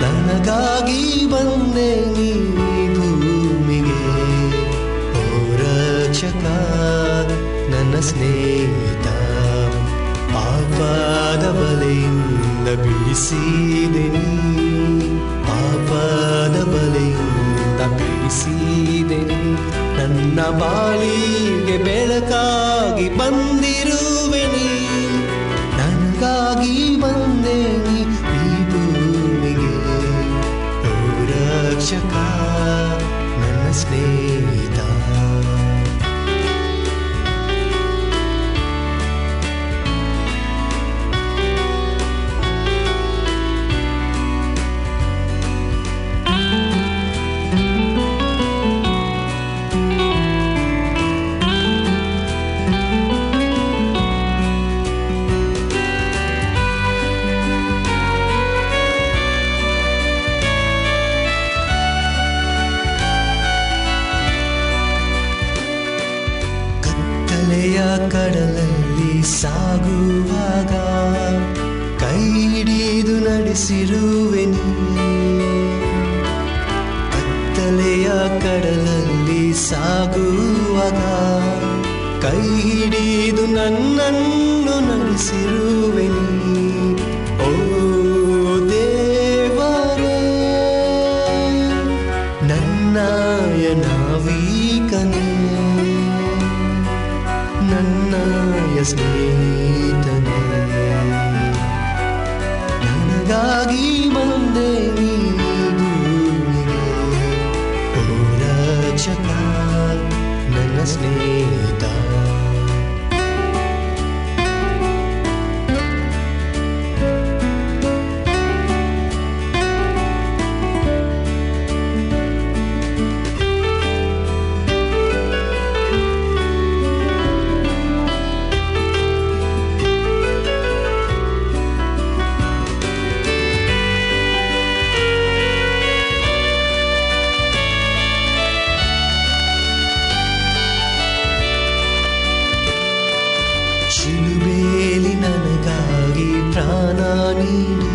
ನನಗಾಗಿ ಬಂದೆ ನೀ ಭೂಮಿಗೆ. ರಕ್ಷಕ, ನನ್ನ ಸ್ನೇಹಿತ, ಪಾಪದ ಬಲೆಯಿಂದ ಬಿಡಿಸಿದೆ ನೀ. ಪಾಪದ ಬಲೆಯಿಂದ ಬಿಡಿಸಿದೆ ನೀ. ನನ್ನ ಬಾಳಿಗೆ ಬೆಳಕಾಗಿ ಬಂದಿರುವೆ ರಕ್ಷಕ ನನ್ನ me. ಶಿಲುಬೇಲಿ ನನಗಾಗಿ ಪ್ರಾಣ ನೀಡಿ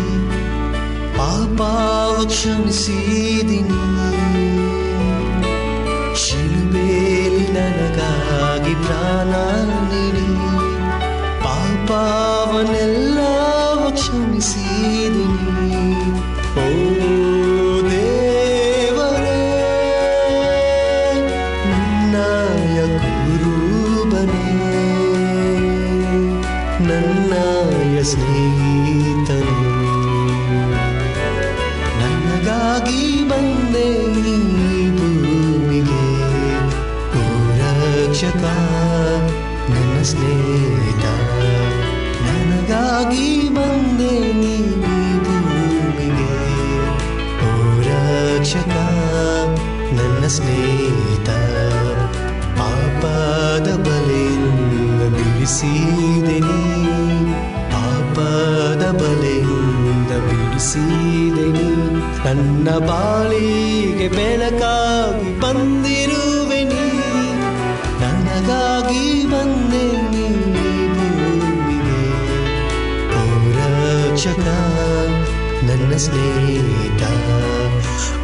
ಪಾಪಾವ ಕ್ಷಮಿಸಿದಿನಿ ನನ್ನ ಸ್ನೇಹಿತ, ಪಾಪದ ಬಲೆಯಿಂದ ಬಿಡಿಸಿದೆನಿ ಪಾಪದ ಬಲೆಯಿಂದ ಬಿಡಿಸಿದೆನಿ ನನ್ನ ಬಾಳಿಗೆ ಬೆಳಕಾಗಿ ಬಂದಿರುವೆನಿ ನನಗಾಗಿ ಬಂದೆ ಭೂಮಿಗೆ ಓ ನನ್ನ ಸ್ನೇಹಿತ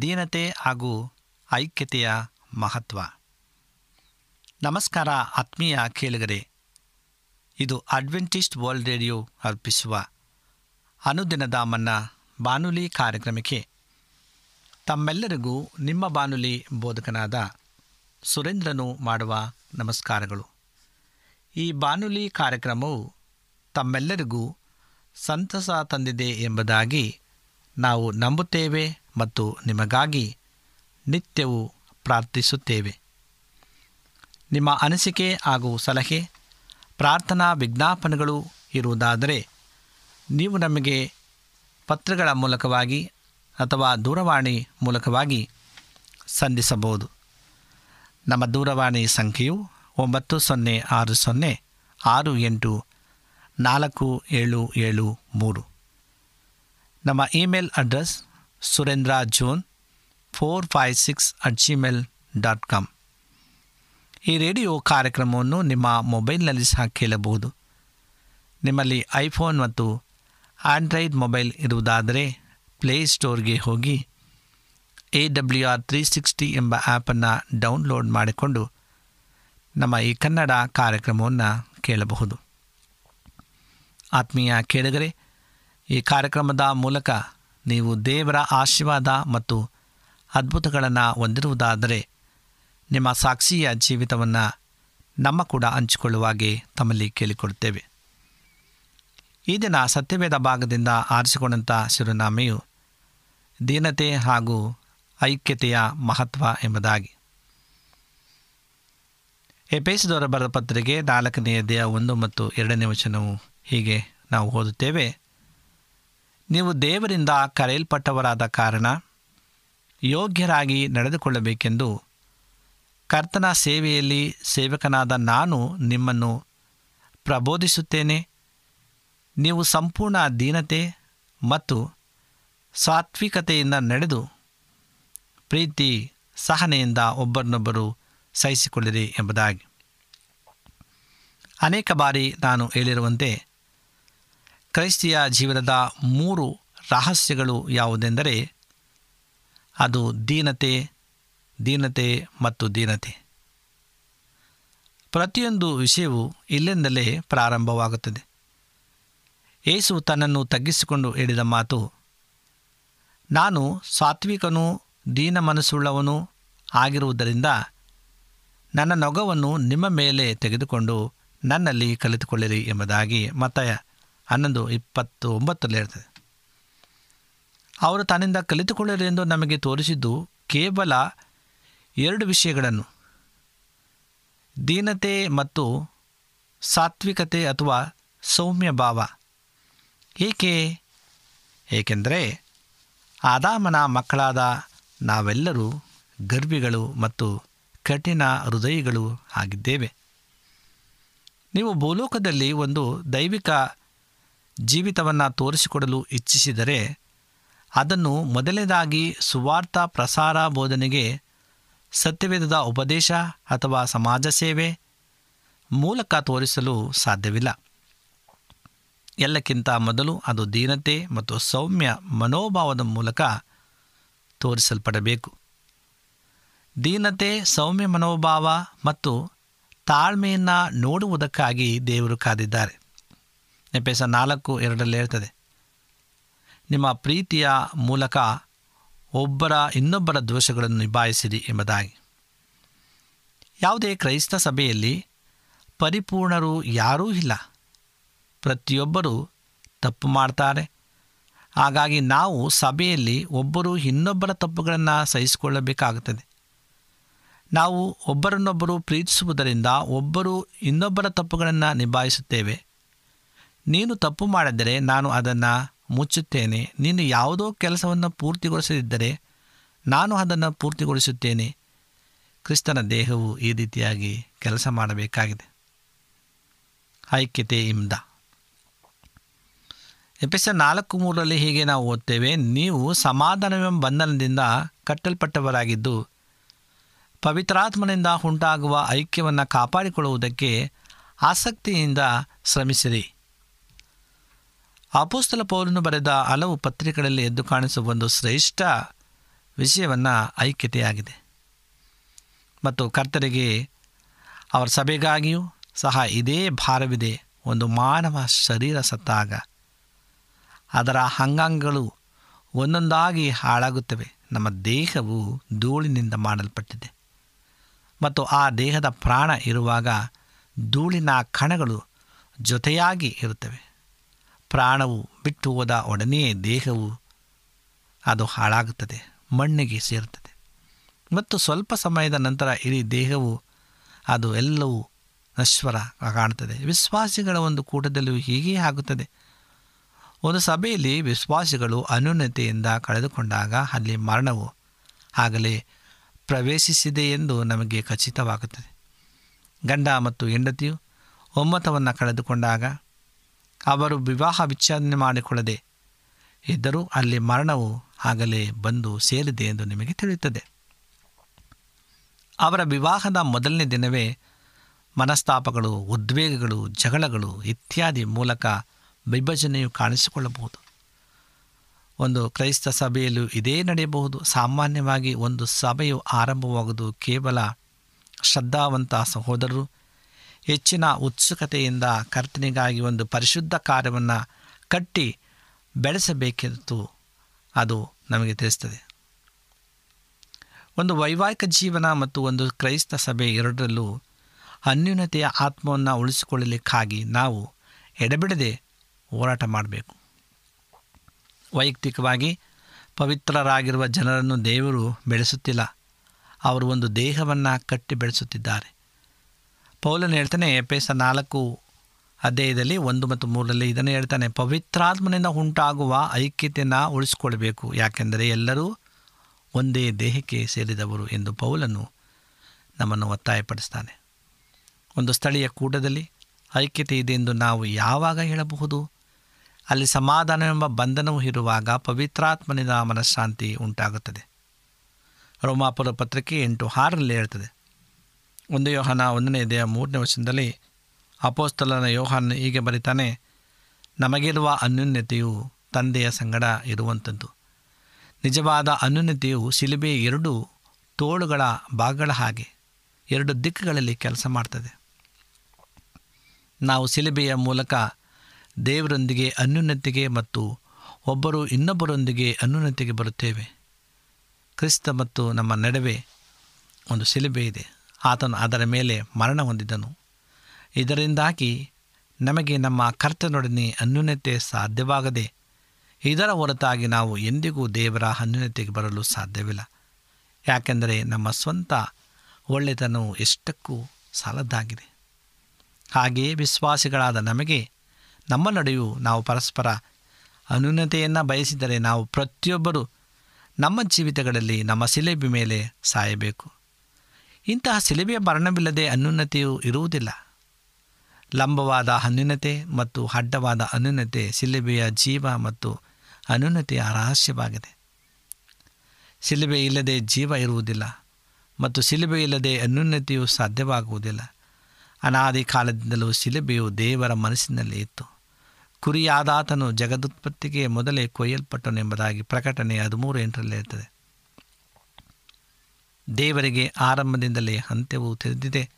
ದೀನತೆ ಹಾಗೂ ಐಕ್ಯತೆಯ ಮಹತ್ವ. ನಮಸ್ಕಾರ ಆತ್ಮೀಯ ಕೇಳುಗರೆ. ಇದು ಅಡ್ವೆಂಟಿಸ್ಟ್ ವರ್ಲ್ಡ್ ರೇಡಿಯೋ ಅರ್ಪಿಸುವ ಅನುದಿನದ ಮನ್ನ ಬಾನುಲಿ ಕಾರ್ಯಕ್ರಮಕ್ಕೆ ತಮ್ಮೆಲ್ಲರಿಗೂ ನಿಮ್ಮ ಬಾನುಲಿ ಬೋಧಕನಾದ ಸುರೇಂದ್ರನು ಮಾಡುವ ನಮಸ್ಕಾರಗಳು. ಈ ಬಾನುಲಿ ಕಾರ್ಯಕ್ರಮವು ತಮ್ಮೆಲ್ಲರಿಗೂ ಸಂತಸ ತಂದಿದೆ ಎಂಬುದಾಗಿ ನಾವು ನಂಬುತ್ತೇವೆ ಮತ್ತು ನಿಮಗಾಗಿ ನಿತ್ಯವೂ ಪ್ರಾರ್ಥಿಸುತ್ತೇವೆ. ನಿಮ್ಮ ಅನಿಸಿಕೆ ಹಾಗೂ ಸಲಹೆ, ಪ್ರಾರ್ಥನಾ ವಿಜ್ಞಾಪನೆಗಳು ಇರುವುದಾದರೆ ನೀವು ನಮಗೆ ಪತ್ರಗಳ ಮೂಲಕವಾಗಿ ಅಥವಾ ದೂರವಾಣಿ ಮೂಲಕವಾಗಿ ಸಂಧಿಸಬಹುದು. ನಮ್ಮ ದೂರವಾಣಿ ಸಂಖ್ಯೆಯು ಒಂಬತ್ತು ಸೊನ್ನೆ ಆರು ಸೊನ್ನೆ ಆರು ಎಂಟು ನಾಲ್ಕು ಏಳು ಏಳು ಮೂರು. ನಮ್ಮ email address Surendra John four five six at Gmail dot com. ಈ ರೇಡಿಯೋ ಕಾರ್ಯಕ್ರಮವನ್ನು ನಿಮ್ಮ ಮೊಬೈಲ್ನಲ್ಲಿ ಸಹ ಕೇಳಬಹುದು. ನಿಮ್ಮಲ್ಲಿ ಐಫೋನ್ ಮತ್ತು ಆಂಡ್ರಾಯ್ಡ್ ಮೊಬೈಲ್ ಇರುವುದಾದರೆ ಪ್ಲೇಸ್ಟೋರ್ಗೆ ಹೋಗಿ A W R three sixty ಎಂಬ ಆ್ಯಪನ್ನು ಡೌನ್ಲೋಡ್ ಮಾಡಿಕೊಂಡು ನಮ್ಮ ಈ ಕನ್ನಡ ಕಾರ್ಯಕ್ರಮವನ್ನು ಕೇಳಬಹುದು. ಆತ್ಮೀಯ ಕೇಳಿದರೆ ಈ ಕಾರ್ಯಕ್ರಮದ ಮೂಲಕ ನೀವು ದೇವರ ಆಶೀರ್ವಾದ ಮತ್ತು ಅದ್ಭುತಗಳನ್ನು ಹೊಂದಿರುವುದಾದರೆ ನಿಮ್ಮ ಸಾಕ್ಷಿಯ ಜೀವಿತವನ್ನು ನಮ್ಮ ಕೂಡ ಹಂಚಿಕೊಳ್ಳುವಾಗೆ ತಮ್ಮಲ್ಲಿ ಕೇಳಿಕೊಡುತ್ತೇವೆ. ಈ ದಿನ ಸತ್ಯವೇದ ಭಾಗದಿಂದ ಆರಿಸಿಕೊಂಡಂಥ ಶಿರುನಾಮೆಯು ದೀನತೆ ಹಾಗೂ ಐಕ್ಯತೆಯ ಮಹತ್ವ ಎಂಬುದಾಗಿ. ಎಪೇಸದವರ ಬರೆದ ಪತ್ರಿಕೆ ನಾಲ್ಕನೆಯ ದೇಹ ಒಂದು ಮತ್ತು ಎರಡನೇ ವಚನವು ಹೀಗೆ ನಾವು ಓದುತ್ತೇವೆ. ನೀವು ದೇವರಿಂದ ಕರೆಯಲ್ಪಟ್ಟವರಾದ ಕಾರಣ ಯೋಗ್ಯರಾಗಿ ನಡೆದುಕೊಳ್ಳಬೇಕೆಂದು ಕರ್ತನ ಸೇವೆಯಲ್ಲಿ ಸೇವಕನಾದ ನಾನು ನಿಮ್ಮನ್ನು ಪ್ರಬೋಧಿಸುತ್ತೇನೆ. ನೀವು ಸಂಪೂರ್ಣ ದೀನತೆ ಮತ್ತು ಸಾತ್ವಿಕತೆಯಿಂದ ನಡೆದು ಪ್ರೀತಿ ಸಹನೆಯಿಂದ ಒಬ್ಬರನ್ನೊಬ್ಬರು ಸಹಿಸಿಕೊಳ್ಳಿರಿ ಎಂಬುದಾಗಿ. ಅನೇಕ ಬಾರಿ ನಾನು ಹೇಳಿರುವಂತೆ ಕ್ರೈಸ್ತಿಯ ಜೀವನದ ಮೂರು ರಹಸ್ಯಗಳು ಯಾವುದೆಂದರೆ ಅದು ದೀನತೆ ದೀನತೆ ಮತ್ತು ದೀನತೆ. ಪ್ರತಿಯೊಂದು ವಿಷಯವು ಇಲ್ಲಿಂದಲೇ ಪ್ರಾರಂಭವಾಗುತ್ತದೆ. ಏಸು ತನ್ನನ್ನು ತಗ್ಗಿಸಿಕೊಂಡು ಹೇಳಿದ ಮಾತು, ನಾನು ಸಾತ್ವಿಕನೂ ದೀನ ಮನಸ್ಸುಳ್ಳವನೂ ಆಗಿರುವುದರಿಂದ ನನ್ನ ನೊಗವನ್ನು ನಿಮ್ಮ ಮೇಲೆ ತೆಗೆದುಕೊಂಡು ನನ್ನಲ್ಲಿ ಕಲಿತುಕೊಳ್ಳಿರಿ ಎಂಬುದಾಗಿ ಮತ ಹನ್ನೊಂದು, ಇಪ್ಪತ್ತು, ಒಂಬತ್ತರಲ್ಲಿ ಇರ್ತದೆ ಅವರು ತನ್ನಿಂದ ಕಲಿತುಕೊಳ್ಳಲಿ ಎಂದು ನಮಗೆ ತೋರಿಸಿದ್ದು ಕೇವಲ ಎರಡು ವಿಷಯಗಳನ್ನು. ದೀನತೆ ಮತ್ತು ಸಾತ್ವಿಕತೆ ಅಥವಾ ಸೌಮ್ಯ ಭಾವ. ಏಕೆ? ಏಕೆಂದರೆ ಆದಾಮನ ಮಕ್ಕಳಾದ ನಾವೆಲ್ಲರೂ ಗರ್ವಿಗಳು ಮತ್ತು ಕಠಿಣ ಹೃದಯಗಳು ಆಗಿದ್ದೇವೆ. ನೀವು ಭೂಲೋಕದಲ್ಲಿ ಒಂದು ದೈವಿಕ ಜೀವಿತವನ್ನು ತೋರಿಸಿಕೊಡಲು ಇಚ್ಛಿಸಿದರೆ ಅದನ್ನು ಮೊದಲನೇದಾಗಿ ಸುವಾರ್ಥ ಪ್ರಸಾರ ಬೋಧನೆಗೆ ಸತ್ಯವೇದದ ಉಪದೇಶ ಅಥವಾ ಸಮಾಜ ಸೇವೆ ಮೂಲಕ ತೋರಿಸಲು ಸಾಧ್ಯವಿಲ್ಲ. ಎಲ್ಲಕ್ಕಿಂತ ಮೊದಲು ಅದು ದೀನತೆ ಮತ್ತು ಸೌಮ್ಯ ಮನೋಭಾವದ ಮೂಲಕ ತೋರಿಸಲ್ಪಡಬೇಕು. ದೀನತೆ, ಸೌಮ್ಯ ಮನೋಭಾವ ಮತ್ತು ತಾಳ್ಮೆಯನ್ನು ನೋಡುವುದಕ್ಕಾಗಿ ದೇವರು ಕಾದಿದ್ದಾರೆ. ಎಪೆಸ ನಾಲ್ಕು ಎರಡರಲ್ಲಿ ಇರ್ತದೆ. ನಿಮ್ಮ ಪ್ರೀತಿಯ ಮೂಲಕ ಒಬ್ಬರ ಇನ್ನೊಬ್ಬರ ದೋಷಗಳನ್ನು ನಿಭಾಯಿಸಿರಿ ಎಂಬುದಾಗಿ. ಯಾವುದೇ ಕ್ರೈಸ್ತ ಸಭೆಯಲ್ಲಿ ಪರಿಪೂರ್ಣರು ಯಾರೂ ಇಲ್ಲ. ಪ್ರತಿಯೊಬ್ಬರೂ ತಪ್ಪು ಮಾಡ್ತಾರೆ. ಹಾಗಾಗಿ ನಾವು ಸಭೆಯಲ್ಲಿ ಒಬ್ಬರು ಇನ್ನೊಬ್ಬರ ತಪ್ಪುಗಳನ್ನು ಸಹಿಸಿಕೊಳ್ಳಬೇಕಾಗುತ್ತದೆ. ನಾವು ಒಬ್ಬರನ್ನೊಬ್ಬರು ಪ್ರೀತಿಸುವುದರಿಂದ ಒಬ್ಬರು ಇನ್ನೊಬ್ಬರ ತಪ್ಪುಗಳನ್ನು ನಿಭಾಯಿಸುತ್ತೇವೆ. ನೀನು ತಪ್ಪು ಮಾಡಿದರೆ ನಾನು ಅದನ್ನು ಮುಚ್ಚುತ್ತೇನೆ. ನೀನು ಯಾವುದೋ ಕೆಲಸವನ್ನು ಪೂರ್ತಿಗೊಳಿಸದಿದ್ದರೆ ನಾನು ಅದನ್ನು ಪೂರ್ತಿಗೊಳಿಸುತ್ತೇನೆ. ಕ್ರಿಸ್ತನ ದೇಹವು ಈ ರೀತಿಯಾಗಿ ಕೆಲಸ ಮಾಡಬೇಕಾಗಿದೆ. ಐಕ್ಯತೆ ಇಂದ ಎಪಿಸ ನಾಲ್ಕು ಮೂರರಲ್ಲಿ ಹೀಗೆ ನಾವು ಓದ್ತೇವೆ, ನೀವು ಸಮಾಧಾನವೆಂಬ ಬಂಧನದಿಂದ ಕಟ್ಟಲ್ಪಟ್ಟವರಾಗಿದ್ದು, ಪವಿತ್ರಾತ್ಮನಿಂದ ಉಂಟಾಗುವ ಐಕ್ಯವನ್ನು ಕಾಪಾಡಿಕೊಳ್ಳುವುದಕ್ಕೆ ಆಸಕ್ತಿಯಿಂದ ಶ್ರಮಿಸಿರಿ. ಅಪೋಸ್ತಲ ಪೌಲನು ಬರೆದ ಹಲವು ಪತ್ರಿಕೆಗಳಲ್ಲಿ ಎದ್ದು ಕಾಣಿಸುವ ಒಂದು ಶ್ರೇಷ್ಠ ವಿಷಯವನ್ನು ಐಕ್ಯತೆಯಾಗಿದೆ. ಮತ್ತು ಕರ್ತರಿಗೆ ಅವರ ಸಭೆಗಾಗಿಯೂ ಸಹ ಇದೇ ಭಾರವಿದೆ, ಒಂದು ಮಾನವ ಶರೀರ ಸತ್ತಾಗ. ಅದರ ಅಂಗಾಂಗಗಳು ಒಂದೊಂದಾಗಿ ಹಾಳಾಗುತ್ತವೆ, ನಮ್ಮ ದೇಹವು ಧೂಳಿನಿಂದ ಮಾಡಲ್ಪಟ್ಟಿದೆ. ಮತ್ತು ಆ ದೇಹದ ಪ್ರಾಣ ಇರುವಾಗ ಧೂಳಿನ ಕಣಗಳು ಜೊತೆಯಾಗಿ ಇರುತ್ತವೆ. ಪ್ರಾಣವು ಬಿಟ್ಟು ಹೋದ ಒಡನೆಯೇ ದೇಹವು ಅದು ಹಾಳಾಗುತ್ತದೆ, ಮಣ್ಣಿಗೆ ಸೇರುತ್ತದೆ. ಮತ್ತು ಸ್ವಲ್ಪ ಸಮಯದ ನಂತರ ಇಡೀ ದೇಹವು ಅದು ಎಲ್ಲವೂ ನಶ್ವರ ಕಾಣುತ್ತದೆ. ವಿಶ್ವಾಸಿಗಳ ಒಂದು ಕೂಟದಲ್ಲೂ ಹೀಗೇ ಆಗುತ್ತದೆ. ಒಂದು ಸಭೆಯಲ್ಲಿ ವಿಶ್ವಾಸಿಗಳು ಅನ್ಯೂನ್ಯತೆಯಿಂದ ಕಳೆದುಕೊಂಡಾಗ ಅಲ್ಲಿ ಮರಣವು ಆಗಲೇ ಪ್ರವೇಶಿಸಿದೆ ಎಂದು ನಮಗೆ ಖಚಿತವಾಗುತ್ತದೆ. ಗಂಡ ಮತ್ತು ಹೆಂಡತಿಯು ಒಮ್ಮತವನ್ನು ಕಳೆದುಕೊಂಡಾಗ ಅವರು ವಿವಾಹ ವಿಚ್ಛೇದನೆ ಮಾಡಿಕೊಳ್ಳದೆ ಇದ್ದರೂ ಅಲ್ಲಿ ಮರಣವು ಆಗಲೇ ಬಂದು ಸೇರಿದೆ ಎಂದು ನಿಮಗೆ ತಿಳಿಯುತ್ತದೆ. ಅವರ ವಿವಾಹದ ಮೊದಲನೇ ದಿನವೇ ಮನಸ್ತಾಪಗಳು, ಉದ್ವೇಗಗಳು, ಜಗಳಗಳು ಇತ್ಯಾದಿ ಮೂಲಕ ವಿಭಜನೆಯು ಕಾಣಿಸಿಕೊಳ್ಳಬಹುದು. ಒಂದು ಕ್ರೈಸ್ತ ಸಭೆಯಲ್ಲೂ ಇದೇ ನಡೆಯಬಹುದು. ಸಾಮಾನ್ಯವಾಗಿ ಒಂದು ಸಭೆಯು ಆರಂಭವಾಗುವುದು ಕೇವಲ ಶ್ರದ್ಧಾವಂತ ಸಹೋದರರು ಹೆಚ್ಚಿನ ಉತ್ಸುಕತೆಯಿಂದ ಕರ್ತನಿಗಾಗಿ ಒಂದು ಪರಿಶುದ್ಧ ಕಾರ್ಯವನ್ನು ಕಟ್ಟಿ ಬೆಳೆಸಬೇಕೆಂದು ಅದು ನಮಗೆ ತಿಳಿಸ್ತದೆ. ಒಂದು ವೈವಾಹಿಕ ಜೀವನ ಮತ್ತು ಒಂದು ಕ್ರೈಸ್ತ ಸಭೆ ಎರಡರಲ್ಲೂ ಅನ್ಯೂನತೆಯ ಆತ್ಮವನ್ನು ಉಳಿಸಿಕೊಳ್ಳಲಿಕ್ಕಾಗಿ ನಾವು ಎಡೆಬಿಡದೆ ಹೋರಾಟ ಮಾಡಬೇಕು. ವೈಯಕ್ತಿಕವಾಗಿ ಪವಿತ್ರರಾಗಿರುವ ಜನರನ್ನು ದೇವರು ಬೆಳೆಸುತ್ತಿಲ್ಲ. ಅವರು ಒಂದು ದೇಹವನ್ನು ಕಟ್ಟಿ ಬೆಳೆಸುತ್ತಿದ್ದಾರೆ. ಪೌಲನು ಹೇಳ್ತಾನೆ ಎಪೇಸ ನಾಲ್ಕು ಅಧ್ಯಾಯದಲ್ಲಿ ಒಂದು ಮತ್ತು ಮೂರರಲ್ಲಿ ಇದನ್ನು ಹೇಳ್ತಾನೆ, ಪವಿತ್ರಾತ್ಮನಿಂದ ಉಂಟಾಗುವ ಐಕ್ಯತೆಯನ್ನು ಉಳಿಸ್ಕೊಳ್ಬೇಕು. ಯಾಕೆಂದರೆ ಎಲ್ಲರೂ ಒಂದೇ ದೇಹಕ್ಕೆ ಸೇರಿದವರು ಎಂದು ಪೌಲನು ನಮ್ಮನ್ನು ಒತ್ತಾಯಪಡಿಸ್ತಾನೆ. ಒಂದು ಸ್ಥಳೀಯ ಕೂಟದಲ್ಲಿ ಐಕ್ಯತೆ ಇದೆ ಎಂದು ನಾವು ಯಾವಾಗ ಹೇಳಬಹುದು? ಅಲ್ಲಿ ಸಮಾಧಾನವೆಂಬ ಬಂಧನವು ಇರುವಾಗ ಪವಿತ್ರಾತ್ಮನಿಂದ ಮನಃಶಾಂತಿ ಉಂಟಾಗುತ್ತದೆ. ರೋಮಾಪುರ ಪತ್ರಿಕೆ ಎಂಟು ಆರರಲ್ಲಿ ಹೇಳ್ತದೆ ಒಂದು ಯೋಹನ ಒಂದನೇ ದೇಹ ಮೂರನೇ ವಚನದಲ್ಲಿ ಅಪೋಸ್ತಲನ ಯೋಹಾನ್ ಹೀಗೆ ಬರೀತಾನೆ, ನಮಗಿರುವ ಅನ್ಯೂನ್ಯತೆಯು ತಂದೆಯ ಸಂಗಡ ಇರುವಂಥದ್ದು ನಿಜವಾದ ಅನ್ಯೂನ್ಯತೆಯು ಶಿಲುಬೆ ಎರಡು ತೋಳುಗಳ ಭಾಗಗಳ ಹಾಗೆ, ಎರಡು ದಿಕ್ಕುಗಳಲ್ಲಿ ಕೆಲಸ ಮಾಡ್ತದೆ. ನಾವು ಶಿಲುಬೆಯ ಮೂಲಕ ದೇವರೊಂದಿಗೆ ಅನ್ಯೂನ್ಯತೆಗೆ ಮತ್ತು ಒಬ್ಬರು ಇನ್ನೊಬ್ಬರೊಂದಿಗೆ ಅನ್ಯೂನ್ಯತೆಗೆ ಬರುತ್ತೇವೆ. ಕ್ರಿಸ್ತ ಮತ್ತು ನಮ್ಮ ನಡುವೆ ಒಂದು ಶಿಲುಬೆ ಇದೆ. ಆತನು ಅದರ ಮೇಲೆ ಮರಣ ಹೊಂದಿದನು. ಇದರಿಂದಾಗಿ ನಮಗೆ ನಮ್ಮ ಕರ್ತನೊಡನೆ ಅನ್ಯೂನ್ಯತೆ ಸಾಧ್ಯವಾಗದೆ, ಇದರ ಹೊರತಾಗಿ ನಾವು ಎಂದಿಗೂ ದೇವರ ಅನ್ಯೂನ್ಯತೆಗೆ ಬರಲು ಸಾಧ್ಯವಿಲ್ಲ. ಯಾಕೆಂದರೆ ನಮ್ಮ ಸ್ವಂತ ಒಳ್ಳೆತನವು ಎಷ್ಟಕ್ಕೂ ಸಾಲದ್ದಾಗಿದೆ. ಹಾಗೆಯೇ ವಿಶ್ವಾಸಿಗಳಾದ ನಮಗೆ, ನಮ್ಮ ನಡೆಯು ನಾವು ಪರಸ್ಪರ ಅನ್ಯೂನ್ಯತೆಯನ್ನು ಬಯಸಿದರೆ ನಾವು ಪ್ರತಿಯೊಬ್ಬರೂ ನಮ್ಮ ಜೀವಿತಗಳಲ್ಲಿ ನಮ್ಮ ಸಿಲೆಬಿ ಮೇಲೆ ಸಾಯಬೇಕು. ಇಂತಹ ಸಿಲುಬೆಯ ಮರಣವಿಲ್ಲದೆ ಅನ್ಯೂನತೆಯು ಇರುವುದಿಲ್ಲ. ಲಂಬವಾದ ಅನ್ಯೂನತೆ ಮತ್ತು ಅಡ್ಡವಾದ ಅನ್ಯೂನತೆ ಸಿಲುಬೆಯ ಜೀವ ಮತ್ತು ಅನ್ಯೂನತೆಯ ರಹಸ್ಯವಾಗಿದೆ. ಸಿಲುಬೆ ಇಲ್ಲದೆ ಜೀವ ಇರುವುದಿಲ್ಲ ಮತ್ತು ಸಿಲುಬೆ ಇಲ್ಲದೆ ಅನ್ಯೂನತೆಯು ಸಾಧ್ಯವಾಗುವುದಿಲ್ಲ. ಅನಾದಿ ಕಾಲದಿಂದಲೂ ಸಿಲುಬೆಯು ದೇವರ ಮನಸ್ಸಿನಲ್ಲಿ ಇತ್ತು. ಕುರಿಯಾದಾತನು ಜಗದುತ್ಪತ್ತಿಗೆ ಮೊದಲೇ ಕೊಯ್ಯಲ್ಪಟ್ಟನೆಂಬುದಾಗಿ ಪ್ರಕಟಣೆ ಹದಿಮೂರು ಎಂಟರಲ್ಲಿ ಇರ್ತದೆ ದೇವರಿಗೆ ಆರಂಭದಿಂದಲೇ ಅಂತ್ಯವು ತಿಳಿದಿದೆ.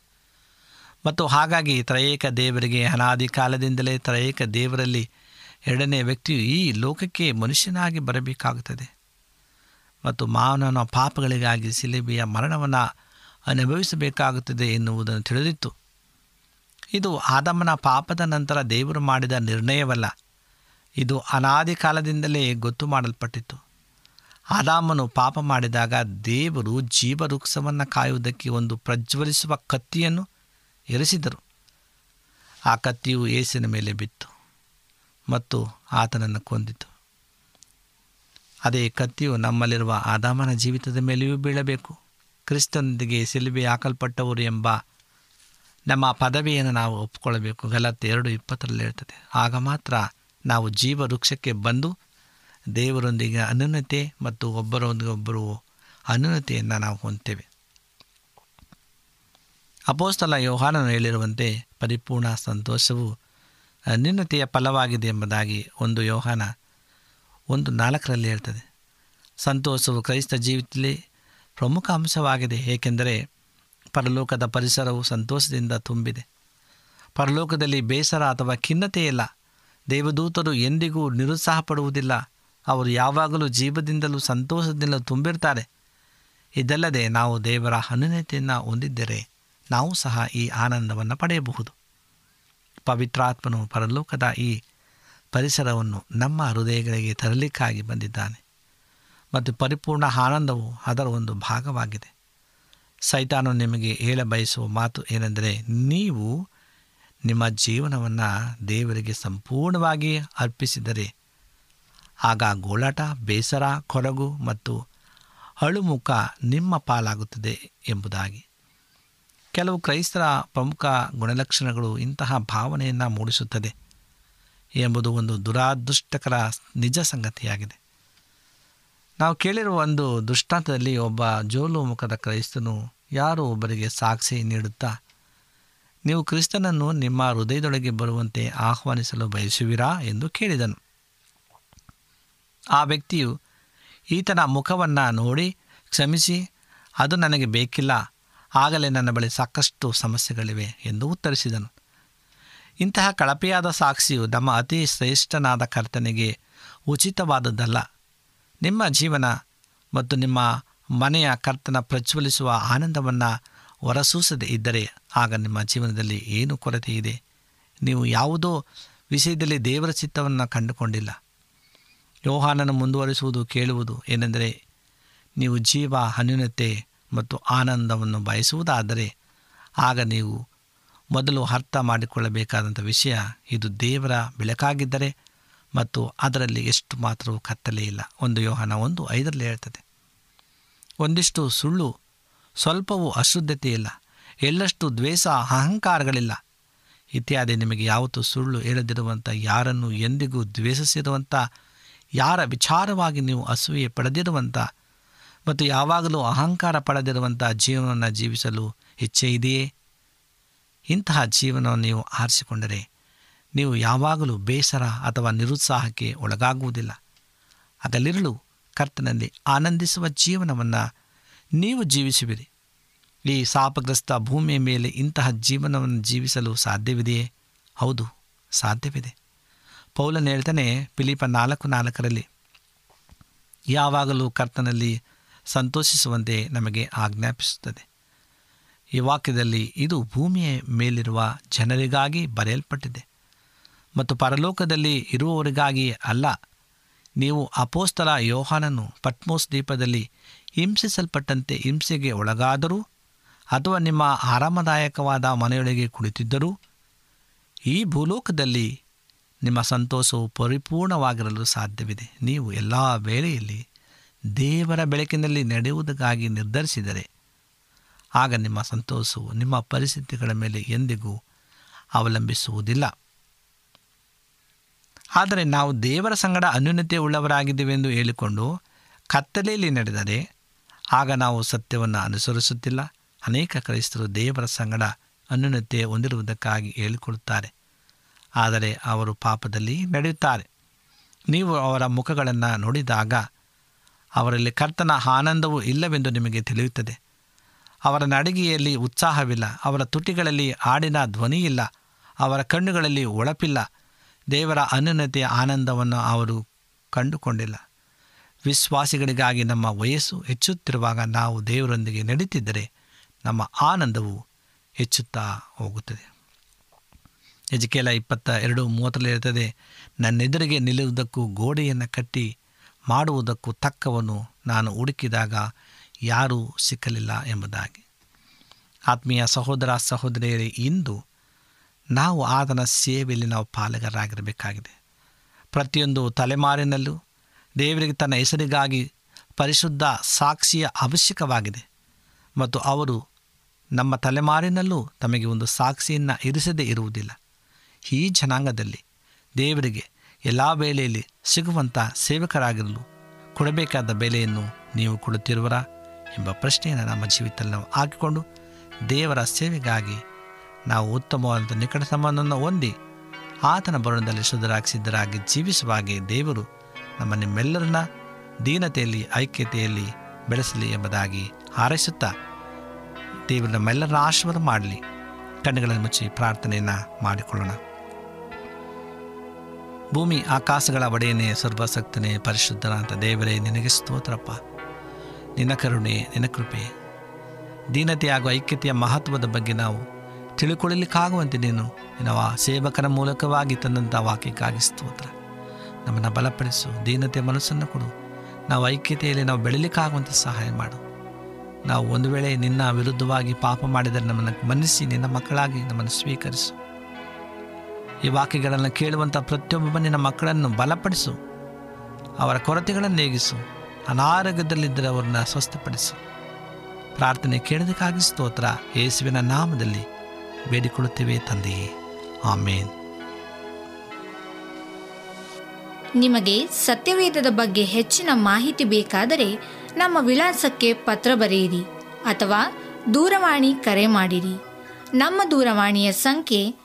ಮತ್ತು ಹಾಗಾಗಿ ತ್ರಯೇಕ ದೇವರಿಗೆ ಅನಾದಿ ಕಾಲದಿಂದಲೇ ತ್ರಯೇಕ ದೇವರಲ್ಲಿ ಎರಡನೇ ವ್ಯಕ್ತಿಯು ಈ ಲೋಕಕ್ಕೆ ಮನುಷ್ಯನಾಗಿ ಬರಬೇಕಾಗುತ್ತದೆ. ಮತ್ತು ಮಾನವನ ಪಾಪಗಳಿಗಾಗಿ ಸಿಲಿಬಿಯ ಮರಣವನ್ನು ಅನುಭವಿಸಬೇಕಾಗುತ್ತದೆ ಎನ್ನುವುದನ್ನು ತಿಳಿದಿತ್ತು. ಇದು ಆದಮನ ಪಾಪದ ನಂತರ ದೇವರು ಮಾಡಿದ ನಿರ್ಣಯವಲ್ಲ. ಇದು ಅನಾದಿ ಕಾಲದಿಂದಲೇ ಗೊತ್ತು ಮಾಡಲ್ಪಟ್ಟಿತ್ತು. ಆದಾಮನು ಪಾಪ ಮಾಡಿದಾಗ ದೇವರು ಜೀವವೃಕ್ಷವನ್ನು ಕಾಯುವುದಕ್ಕೆ ಒಂದು ಪ್ರಜ್ವಲಿಸುವ ಕತ್ತಿಯನ್ನು ಇರಿಸಿದರು ಆ ಕತ್ತಿಯು ಏಸಿನ ಮೇಲೆ ಬಿತ್ತು ಮತ್ತು ಆತನನ್ನು ಕೊಂದಿತು. ಅದೇ ಕತ್ತಿಯು ನಮ್ಮಲ್ಲಿರುವ ಆದಾಮನ ಜೀವಿತದ ಮೇಲೆಯೂ ಬೀಳಬೇಕು. ಕ್ರಿಸ್ತನೊಂದಿಗೆ ಸಿಲುಬೆ ಹಾಕಲ್ಪಟ್ಟವರು ಎಂಬ ನಮ್ಮ ಪದವಿಯನ್ನು ನಾವು ಒಪ್ಪಿಕೊಳ್ಳಬೇಕು. ಗಲತ್ತೆ ಎರಡು ಇಪ್ಪತ್ತರಲ್ಲಿ ಹೇಳ್ತದೆ, ಆಗ ಮಾತ್ರ ನಾವು ಜೀವ ವೃಕ್ಷಕ್ಕೆ ಬಂದು ದೇವರೊಂದಿಗೆ ಅನನ್ಯತೆ ಮತ್ತು ಒಬ್ಬರೊಂದಿಗೊಬ್ಬರು ಅನನ್ಯತೆಯನ್ನು ನಾವು ಹೊಂದ್ತೇವೆ ಅಪೋಸ್ತಲ ಯೋಹಾನನು ಹೇಳಿರುವಂತೆ ಪರಿಪೂರ್ಣ ಸಂತೋಷವು ಅನ್ಯತೆಯ ಫಲವಾಗಿದೆ ಎಂಬುದಾಗಿ ಒಂದು ಯೋಹಾನ ಒಂದು ನಾಲ್ಕರಲ್ಲಿ ಹೇಳ್ತದೆ. ಸಂತೋಷವು ಕ್ರೈಸ್ತ ಜೀವಿತದಲ್ಲಿ ಪ್ರಮುಖ ಅಂಶವಾಗಿದೆ, ಏಕೆಂದರೆ ಪರಲೋಕದ ಪರಿಸರವು ಸಂತೋಷದಿಂದ ತುಂಬಿದೆ. ಪರಲೋಕದಲ್ಲಿ ಬೇಸರ ಅಥವಾ ಖಿನ್ನತೆ ಇಲ್ಲ ದೇವದೂತರು ಎಂದಿಗೂ ನಿರುತ್ಸಾಹ ಅವರು ಯಾವಾಗಲೂ ಜೀವದಿಂದಲೂ ಸಂತೋಷದಿಂದಲೂ ತುಂಬಿರ್ತಾರೆ. ಇದಲ್ಲದೆ ನಾವು ದೇವರ ಅನುನತೆಯನ್ನು ಹೊಂದಿದ್ದರೆ ನಾವು ಸಹ ಈ ಆನಂದವನ್ನು ಪಡೆಯಬಹುದು. ಪವಿತ್ರಾತ್ಮನು ಪರಲೋಕದ ಈ ಪರಿಸರವನ್ನು ನಮ್ಮ ಹೃದಯಗಳಿಗೆ ತರಲಿಕ್ಕಾಗಿ ಬಂದಿದ್ದಾನೆ. ಮತ್ತು ಪರಿಪೂರ್ಣ ಆನಂದವು ಅದರ ಒಂದು ಭಾಗವಾಗಿದೆ. ಸೈತಾನು ನಿಮಗೆ ಹೇಳ ಬಯಸುವ ಮಾತು ಏನೆಂದರೆ, ನೀವು ನಿಮ್ಮ ಜೀವನವನ್ನು ದೇವರಿಗೆ ಸಂಪೂರ್ಣವಾಗಿ ಅರ್ಪಿಸಿದರೆ ಆಗ ಗೋಳಾಟ, ಬೇಸರ, ಕೊರಗು ಮತ್ತು ಅಳುಮುಖ ನಿಮ್ಮ ಪಾಲಾಗುತ್ತದೆ ಎಂಬುದಾಗಿ. ಕೆಲವು ಕ್ರೈಸ್ತರ ಪ್ರಮುಖ ಗುಣಲಕ್ಷಣಗಳು ಇಂತಹ ಭಾವನೆಯನ್ನು ಮೂಡಿಸುತ್ತದೆ ಎಂಬುದು ಒಂದು ದುರಾದೃಷ್ಟಕರ ನಿಜ ಸಂಗತಿಯಾಗಿದೆ. ನಾವು ಕೇಳಿರುವ ಒಂದು ದೃಷ್ಟಾಂತದಲ್ಲಿ ಒಬ್ಬ ಜೋಲು ಮುಖದ ಕ್ರೈಸ್ತನು ಯಾರೋ ಒಬ್ಬರಿಗೆ ಸಾಕ್ಷಿ ನೀಡುತ್ತಾ? ನೀವು ಕ್ರಿಸ್ತನನ್ನು ನಿಮ್ಮ ಹೃದಯದೊಳಗೆ ಬರುವಂತೆ ಆಹ್ವಾನಿಸಲು ಬಯಸುವಿರಾ ಎಂದು ಕೇಳಿದನು. ಆ ವ್ಯಕ್ತಿಯು ಈತನ ಮುಖವನ್ನು ನೋಡಿ ಕ್ಷಮಿಸಿ, ಅದು ನನಗೆ ಬೇಕಿಲ್ಲ, ಆಗಲೇ ನನ್ನ ಬಳಿ ಸಾಕಷ್ಟು ಸಮಸ್ಯೆಗಳಿವೆ ಎಂದು ಉತ್ತರಿಸಿದನು. ಇಂತಹ ಕಳಪೆಯಾದ ಸಾಕ್ಷಿಯು ನಮ್ಮ ಅತಿ ಶ್ರೇಷ್ಠನಾದ ಕರ್ತನಿಗೆ ಉಚಿತವಾದದ್ದಲ್ಲ. ನಿಮ್ಮ ಜೀವನ ಮತ್ತು ನಿಮ್ಮ ಮನೆಯ ಕರ್ತನ ಪ್ರಜ್ವಲಿಸುವ ಆನಂದವನ್ನು ಹೊರಸೂಸದೆ ಇದ್ದರೆ ಆಗ ನಿಮ್ಮ ಜೀವನದಲ್ಲಿ ಏನು ಕೊರತೆ ಇದೆ ನೀವು ಯಾವುದೋ ವಿಷಯದಲ್ಲಿ ದೇವರ ಚಿತ್ತವನ್ನು ಕಂಡುಕೊಂಡಿಲ್ಲ. ಯೋಹಾನನ್ನು ಮುಂದುವರಿಸುವುದು ಕೇಳುವುದು ಏನೆಂದರೆ, ನೀವು ಜೀವ ಅನ್ಯೂನ್ಯತೆ ಮತ್ತು ಆನಂದವನ್ನು ಬಯಸುವುದಾದರೆ, ಆಗ ನೀವು ಮೊದಲು ಅರ್ಥ ಮಾಡಿಕೊಳ್ಳಬೇಕಾದಂಥ ವಿಷಯ ಇದು ದೇವರ ಬೆಳಕಾಗಿದ್ದರೆ ಮತ್ತು ಅದರಲ್ಲಿ ಎಷ್ಟು ಮಾತ್ರವೂ ಕತ್ತಲೇ ಇಲ್ಲ. ಒಂದು ಯೋಹಾನ ಒಂದು ಐದರಲ್ಲಿ ಹೇಳ್ತದೆ, ಒಂದಿಷ್ಟು ಸುಳ್ಳು ಸ್ವಲ್ಪವೂ ಅಶುದ್ಧತೆ ಇಲ್ಲ ಎಳ್ಳಷ್ಟು ದ್ವೇಷ ಅಹಂಕಾರಗಳಿಲ್ಲ. ಇತ್ಯಾದಿ ನಿಮಗೆ ಯಾವತ್ತೂ ಸುಳ್ಳು ಹೇಳದಿರುವಂಥ ಯಾರನ್ನು ಎಂದಿಗೂ ದ್ವೇಷಿಸಿರುವಂಥ ಯಾರ ವಿಚಾರವಾಗಿ ನೀವು ಅಸೂಯೆ ಪಡೆದಿರುವಂಥ ಮತ್ತು ಯಾವಾಗಲೂ ಅಹಂಕಾರ ಪಡೆದಿರುವಂಥ ಜೀವನವನ್ನು ಜೀವಿಸಲು ಇಚ್ಛೆ ಇದೆಯೇ? ಇಂತಹ ಜೀವನವನ್ನು ನೀವು ಆರಿಸಿಕೊಂಡರೆ ನೀವು ಯಾವಾಗಲೂ ಬೇಸರ ಅಥವಾ ನಿರುತ್ಸಾಹಕ್ಕೆ ಒಳಗಾಗುವುದಿಲ್ಲ. ಅದಲ್ಲಿರಲು ಕರ್ತನಲ್ಲಿ ಆನಂದಿಸುವ ಜೀವನವನ್ನು ನೀವು ಜೀವಿಸುವಿರಿ. ಈ ಶಾಪಗ್ರಸ್ತ ಭೂಮಿಯ ಮೇಲೆ ಇಂತಹ ಜೀವನವನ್ನು ಜೀವಿಸಲು ಸಾಧ್ಯವಿದೆಯೇ? ಹೌದು, ಸಾಧ್ಯವಿದೆ. ಪೌಲನ್ ಹೇಳ್ತಾನೆ ಫಿಲಿಪ ನಾಲ್ಕು ನಾಲ್ಕರಲ್ಲಿ, ಯಾವಾಗಲೂ ಕರ್ತನಲ್ಲಿ ಸಂತೋಷಿಸುವಂತೆ ನಮಗೆ ಆಜ್ಞಾಪಿಸುತ್ತದೆ. ಈ ವಾಕ್ಯದಲ್ಲಿ ಇದು ಭೂಮಿಯ ಮೇಲಿರುವ ಜನರಿಗಾಗಿ ಬರೆಯಲ್ಪಟ್ಟಿದೆ. ಮತ್ತು ಪರಲೋಕದಲ್ಲಿ ಇರುವವರಿಗಾಗಿ ಅಲ್ಲ, ನೀವು ಅಪೋಸ್ತಲ ಯೋಹಾನನು ಪಟ್ಮೋಸ್ ದ್ವೀಪದಲ್ಲಿ ಹಿಂಸಿಸಲ್ಪಟ್ಟಂತೆ ಹಿಂಸೆಗೆ ಒಳಗಾದರೂ, ಅಥವಾ ನಿಮ್ಮ ಆರಾಮದಾಯಕವಾದ ಮನೆಯೊಳಗೆ ಕುಳಿತಿದ್ದರೂ, ಈ ಭೂಲೋಕದಲ್ಲಿ ನಿಮ್ಮ ಸಂತೋಷವು ಪರಿಪೂರ್ಣವಾಗಿರಲು ಸಾಧ್ಯವಿದೆ. ನೀವು ಎಲ್ಲ ವೇಳೆಯಲ್ಲಿ ದೇವರ ಬೆಳಕಿನಲ್ಲಿ ನಡೆಯುವುದಕ್ಕಾಗಿ ನಿರ್ಧರಿಸಿದರೆ, ಆಗ ನಿಮ್ಮ ಸಂತೋಷವು ನಿಮ್ಮ ಪರಿಸ್ಥಿತಿಗಳ ಮೇಲೆ ಎಂದಿಗೂ ಅವಲಂಬಿಸುವುದಿಲ್ಲ. ಆದರೆ ನಾವು ದೇವರ ಸಂಗಡ ಅನ್ಯೂನ್ಯತೆ ಉಳ್ಳವರಾಗಿದ್ದೇವೆಂದು ಹೇಳಿಕೊಂಡು ಕತ್ತಲೆಯಲ್ಲಿ ನಡೆದರೆ, ಆಗ ನಾವು ಸತ್ಯವನ್ನು ಅನುಸರಿಸುತ್ತಿಲ್ಲ. ಅನೇಕ ಕ್ರೈಸ್ತರು ದೇವರ ಸಂಗಡ ಅನ್ಯೂನ್ಯತೆ ಹೊಂದಿರುವುದಕ್ಕಾಗಿ ಹೇಳಿಕೊಳ್ಳುತ್ತಾರೆ ಆದರೆ ಅವರು ಪಾಪದಲ್ಲಿ ನಡೆಯುತ್ತಾರೆ. ನೀವು ಅವರ ಮುಖಗಳನ್ನು ನೋಡಿದಾಗ ಅವರಲ್ಲಿ ಕರ್ತನ ಆನಂದವೂ ಇಲ್ಲವೆಂದು ನಿಮಗೆ ತಿಳಿಯುತ್ತದೆ. ಅವರ ನಡಿಗೆಯಲ್ಲಿ ಉತ್ಸಾಹವಿಲ್ಲ, ಅವರ ತುಟಿಗಳಲ್ಲಿ ಹಾಡಿನ ಧ್ವನಿಯಿಲ್ಲ ಅವರ ಕಣ್ಣುಗಳಲ್ಲಿ ಒಳಪಿಲ್ಲ, ದೇವರ ಅನ್ಯೂನತೆಯ ಆನಂದವನ್ನು ಅವರು ಕಂಡುಕೊಂಡಿಲ್ಲ. ವಿಶ್ವಾಸಿಗಳಿಗಾಗಿ ನಮ್ಮ ವಯಸ್ಸು ಹೆಚ್ಚುತ್ತಿರುವಾಗ ನಾವು ದೇವರೊಂದಿಗೆ ನಡೀತಿದ್ದರೆ ನಮ್ಮ ಆನಂದವು ಹೆಚ್ಚುತ್ತಾ ಹೋಗುತ್ತದೆ. ಎಜಕೇಲ ಇಪ್ಪತ್ತ ಎರಡು ಮೂವತ್ತರಲ್ಲಿ ಇರ್ತದೆ ನನ್ನೆದುರಿಗೆ ನಿಲ್ಲುವುದಕ್ಕೂ ಗೋಡೆಯನ್ನು ಕಟ್ಟಿ ಮಾಡುವುದಕ್ಕೂ ತಕ್ಕವನ್ನು ನಾನು ಹುಡುಕಿದಾಗ ಯಾರೂ ಸಿಕ್ಕಲಿಲ್ಲ ಎಂಬುದಾಗಿ. ಆತ್ಮೀಯ ಸಹೋದರ ಸಹೋದರಿಯರೇ, ಇಂದು ನಾವು ಆತನ ಸೇವೆಯಲ್ಲಿ ನಾವು ಪಾಲುಗಾರರಾಗಿರಬೇಕಾಗಿದೆ. ಪ್ರತಿಯೊಂದು ತಲೆಮಾರಿನಲ್ಲೂ ದೇವರಿಗೆ ತನ್ನ ಹೆಸರಿಗಾಗಿ ಪರಿಶುದ್ಧ ಸಾಕ್ಷಿಯ ಅವಶ್ಯಕವಾಗಿದೆ ಮತ್ತು ಅವರು ನಮ್ಮ ತಲೆಮಾರಿನಲ್ಲೂ ತಮಗೆ ಒಂದು ಸಾಕ್ಷಿಯನ್ನು ಇರಿಸದೇ ಇರುವುದಿಲ್ಲ. ಈ ಜನಾಂಗದಲ್ಲಿ ದೇವರಿಗೆ ಎಲ್ಲ ವೇಳೆಯಲ್ಲಿ ಸಿಗುವಂಥ ಸೇವಕರಾಗಿರಲು ಕೊಡಬೇಕಾದ ಬೆಲೆಯನ್ನು ನೀವು ಕೊಡುತ್ತಿರುವರಾ ಎಂಬ ಪ್ರಶ್ನೆಯನ್ನು ನಮ್ಮ ಜೀವಿತದಲ್ಲಿ ನಾವು ಹಾಕಿಕೊಂಡು ದೇವರ ಸೇವೆಗಾಗಿ ನಾವು ಉತ್ತಮವಾದಂಥ ನಿಕಟ ಸಂಬಂಧವನ್ನು ಹೊಂದಿ ಆತನ ಬರುಣದಲ್ಲಿ ಶುದ್ಧರಾಗಿ, ಸಿದ್ಧರಾಗಿ ಜೀವಿಸುವಾಗೆ ದೇವರು ನಮ್ಮ ನಿಮ್ಮೆಲ್ಲರನ್ನ ದೀನತೆಯಲ್ಲಿ, ಐಕ್ಯತೆಯಲ್ಲಿ ಬೆಳೆಸಲಿ ಎಂಬುದಾಗಿ ಹಾರೈಸುತ್ತಾ ದೇವರು ನಮ್ಮೆಲ್ಲರನ್ನ ಆಶೀರ್ವಾದ ಮಾಡಲಿ. ಕಣ್ಣುಗಳನ್ನು ಮುಚ್ಚಿ ಪ್ರಾರ್ಥನೆಯನ್ನು ಮಾಡಿಕೊಳ್ಳೋಣ. ಭೂಮಿ ಆಕಾಶಗಳ ಒಡೆಯನೇ ಸರ್ವಸಕ್ತನೇ ಪರಿಶುದ್ಧನಾದ ದೇವರೇ, ನಿನಗೆ ಸ್ತೋತ್ರಪ್ಪ. ನಿನ್ನ ಕರುಣೆ, ನಿನ್ನ ಕೃಪೆ. ದೀನತೆ ಹಾಗೂ ಐಕ್ಯತೆಯ ಮಹತ್ವದ ಬಗ್ಗೆ ನಾವು ತಿಳ್ಕೊಳ್ಳಲಿಕ್ಕಾಗುವಂತೆ ನೀನು ನಿನ್ನ ಸೇವಕರ ಮೂಲಕವಾಗಿ ತಂದಂಥ ವಾಕ್ಯಕ್ಕಾಗಿ ಸ್ತೋತ್ರ. ನಮ್ಮನ್ನು ಬಲಪಡಿಸು ದೀನತೆ ಮನಸ್ಸನ್ನು ಕೊಡು. ನಾವು ಐಕ್ಯತೆಯಲ್ಲಿ ನಾವು ಬೆಳಿಲಿಕ್ಕಾಗುವಂತೆ ಸಹಾಯ ಮಾಡು. ನಾವು ಒಂದು ವೇಳೆ ನಿನ್ನ ವಿರುದ್ಧವಾಗಿ ಪಾಪ ಮಾಡಿದರೆ ನಮ್ಮನ್ನು ಮನ್ನಿಸಿ, ನಿನ್ನ ಮಕ್ಕಳಾಗಿ ನಮ್ಮನ್ನು ಸ್ವೀಕರಿಸು. ಈ ವಾಕ್ಯಗಳನ್ನು ಕೇಳುವಂಥ ಪ್ರತಿಯೊಬ್ಬ ನಿನ್ನ ಮಕ್ಕಳನ್ನು ಬಲಪಡಿಸು. ಅವರ ಕೊರತೆಗಳನ್ನು ನೀಗಿಸು. ಅನಾರೋಗ್ಯದಲ್ಲಿದ್ದರೆ ಅವರನ್ನು ಸ್ವಸ್ಥಪಡಿಸು. ಪ್ರಾರ್ಥನೆ ಕೇಳೋದಕ್ಕಾಗಿ ಸ್ತೋತ್ರ. ಯೇಸುವಿನ ನಾಮದಲ್ಲಿ ಬೇಡಿಕೊಳ್ಳುತ್ತೇವೆ ತಂದೆಯೇ. ಆಮೇನ್. ನಿಮಗೆ ಸತ್ಯವೇದದ ಬಗ್ಗೆ ಹೆಚ್ಚಿನ ಮಾಹಿತಿ ಬೇಕಾದರೆ ನಮ್ಮ ವಿಳಾಸಕ್ಕೆ ಪತ್ರ ಬರೆಯಿರಿ ಅಥವಾ ದೂರವಾಣಿ ಕರೆ ಮಾಡಿರಿ. ನಮ್ಮ ದೂರವಾಣಿಯ ಸಂಖ್ಯೆ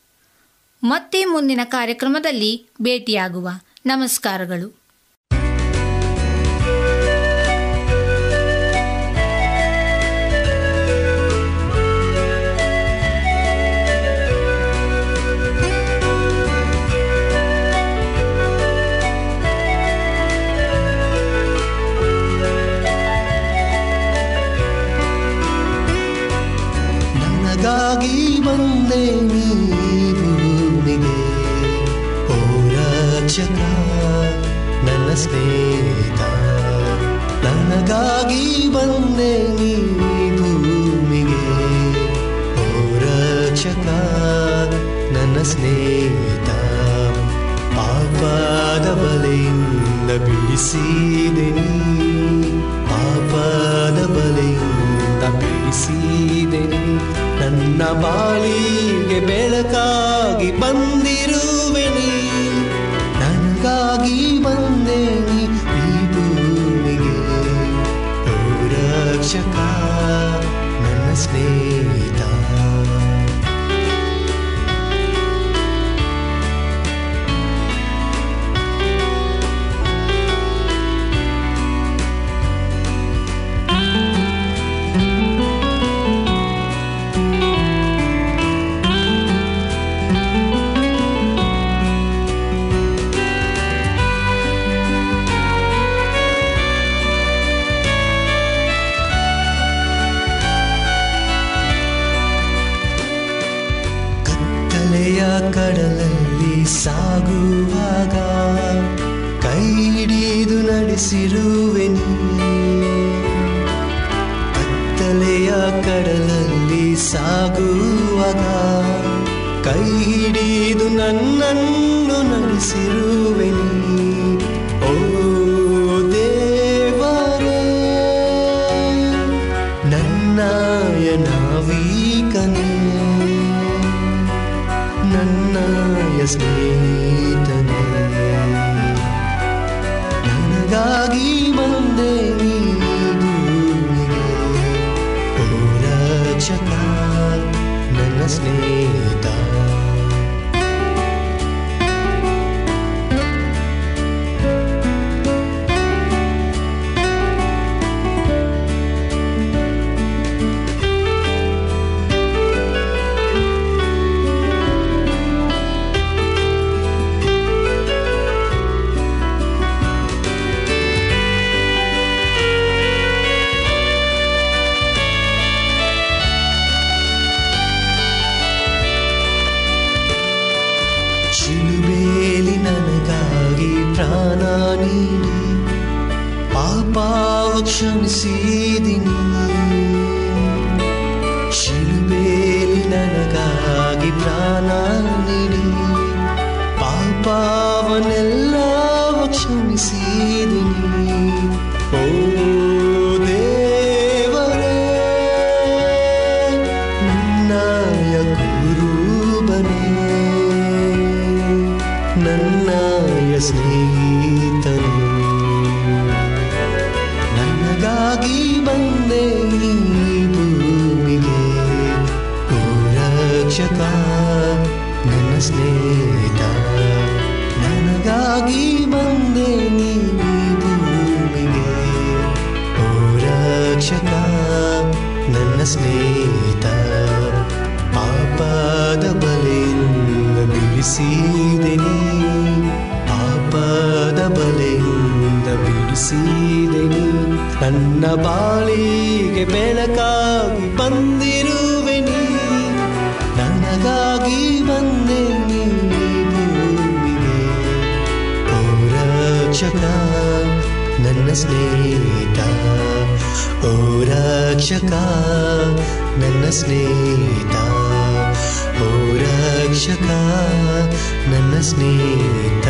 ಮತ್ತೆ ಮುಂದಿನ ಕಾರ್ಯಕ್ರಮದಲ್ಲಿ ಭೇಟಿಯಾಗುವ. ನಮಸ್ಕಾರಗಳು. ಬಂದೆ ನೀ ರಕ್ಷಕ ನನ್ನ ಸ್ನೇಹಿತ, ನನಗಾಗಿ ಬಂದೆ ನೀ ಭೂಮಿಗೆ ಓ ನನ್ನ ಸ್ನೇಹಿತ, ಪಾಪದ ಬಲೆಯಿಂದ ಬಿಡಿಸಿದೆ ನೀ ಪಾಪದ ಬಲೆಯಿಂದ ಬಿಡಿಸಿದೆ ನೀ. ನನ್ನ ಬಾಳಿಗೆ ಬೆಳಕಾಗಿ ಬಂದಿರುವೆ ಹಿಡಿದು ನಡೆಸಿರುವೆ ನೀ ಕತ್ತಲೆಯ ಕಡಲಲ್ಲಿ ಸಾಗುವಾಗ ಕೈ ಹಿಡಿದು ನನ್ನನ್ನು ನಡೆಸಿರುವೆ ನನ್ನ ಬಾಳಿಗೆ ಬೆಳಕಾಗಿ ಬಂದಿರುವೆ ನೀ. ನನಗಾಗಿ ಬಂದೆ ನೀ ಭೂಮಿಗೆ. ನನ್ನ ಸ್ನೇಹಿತ. ಓರಕ್ಷಕ ನನ್ನ ಸ್ನೇಹಿತ. ಓರಕ್ಷಕ ನನ್ನ ಸ್ನೇಹಿತ.